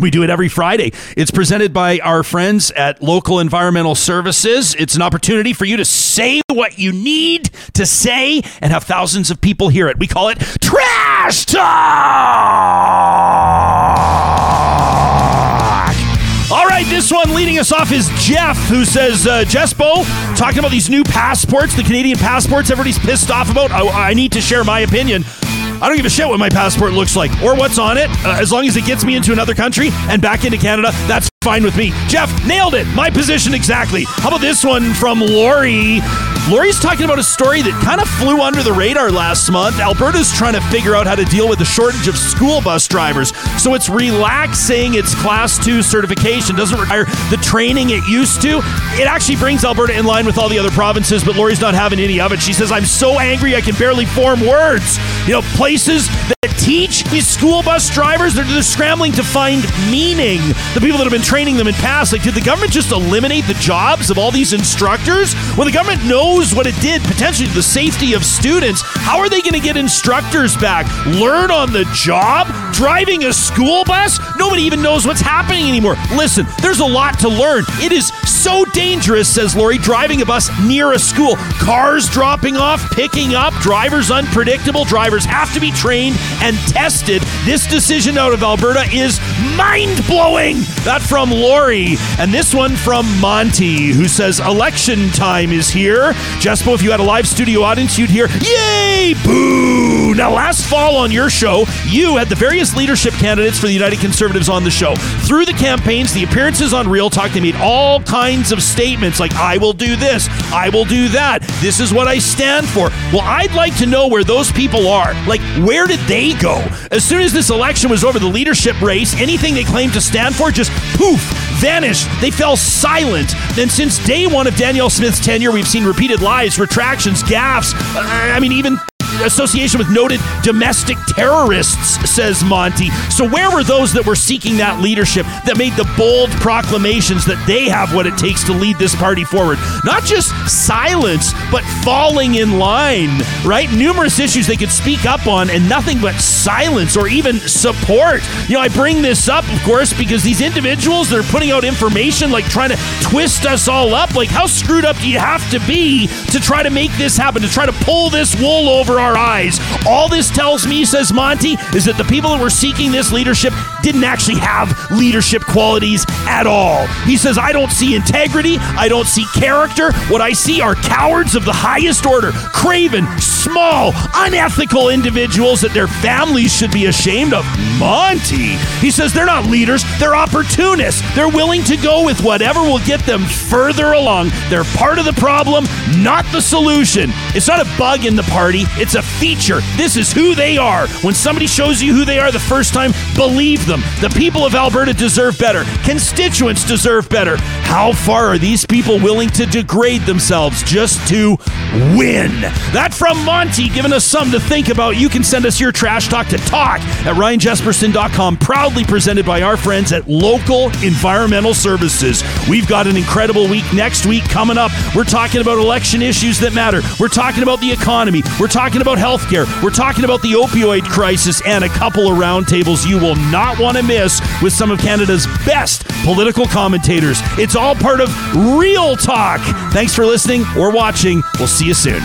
We do it every Friday. It's presented by our friends at Local Environmental Services. It's an opportunity for you to say what you need to say and have thousands of people hear it. We call it Trash Talk. All right, this one leading us off is Jeff, who says, uh, Jespo, talking about these new passports, the Canadian passports everybody's pissed off about. I, I need to share my opinion. I don't give a shit what my passport looks like or what's on it. Uh, as long as it gets me into another country and back into Canada, that's fine with me. Jeff, nailed it. My position exactly. How about this one from Laurie? Laurie's talking about a story that kind of flew under the radar last month. Alberta's trying to figure out how to deal with the shortage of school bus drivers. So it's relaxing its class two certification, doesn't require the training it used to. It actually brings Alberta in line with all the other provinces, but Laurie's not having any of it. She says, I'm so angry I can barely form words. You know, places that teach these school bus drivers, they're, they're scrambling to find meaning. The people that have been training them in past, like, did the government just eliminate the jobs of all these instructors? When the government knows what it did potentially to the safety of students, how are they going to get instructors back? Learn on the job? Driving a school bus? Nobody even knows what's happening anymore. Listen, there's a lot to learn. It is so dangerous, says Laurie, driving a bus near a school. Cars dropping off, picking up, drivers unpredictable, drivers have to be trained and tested. This decision out of Alberta is mind blowing. That from Laurie. And this one from Monty, who says, Election time is here. Jespo, if you had a live studio audience, you'd hear, Yay! Boo! Now, last fall on your show, you had the various leadership candidates for the United Conservatives on the show. Through the campaigns, the appearances on Real Talk, they made all kinds of statements like, I will do this, I will do that, this is what I stand for. Well, I'd like to know where those people are. Like, where did they go? As soon as this election was over, the leadership race, anything they claimed to stand for just poof, vanished. They fell silent. Then, since day one of Danielle Smith's tenure, we've seen repeated lies, retractions, gaffes. Uh, I mean, even association with noted domestic terrorists, says Monty. So, where were those that were seeking that leadership, that made the bold proclamations that they have what it takes to lead this party forward? Not just silence, but falling in line, right? Numerous issues they could speak up on, and nothing but silence or even support. You know, I bring this up, of course, because these individuals that are putting out information, like trying to twist us all up, like how screwed up do you have to be to try to make this happen, to try to pull this wool over our eyes? All this tells me, says Monty, is that the people that were seeking this leadership didn't actually have leadership qualities at all. He says, I don't see integrity, I don't see character. What I see are cowards of the highest order, craven, small, unethical individuals that their families should be ashamed of. Monty, he says they're not leaders, they're opportunists. They're willing to go with whatever will get them further along. They're part of the problem, not the solution. It's not a bug in the party, it's a feature. This is who they are. When somebody shows you who they are the first time, believe them. The people of Alberta deserve better. Constituents deserve better. How far are these people willing to degrade themselves just to win? That from Monty, giving us some to think about. You can send us your trash talk to talk at ryanjespersen.com, proudly presented by our friends at Local Environmental Services. We've got an incredible week next week coming up. We're talking about election issues that matter. We're talking about the economy. We're talking about healthcare. We're talking about the opioid crisis and a couple of roundtables you will not want to miss with some of Canada's best political commentators. It's all part of Real Talk. Thanks for listening or watching. We'll see you soon.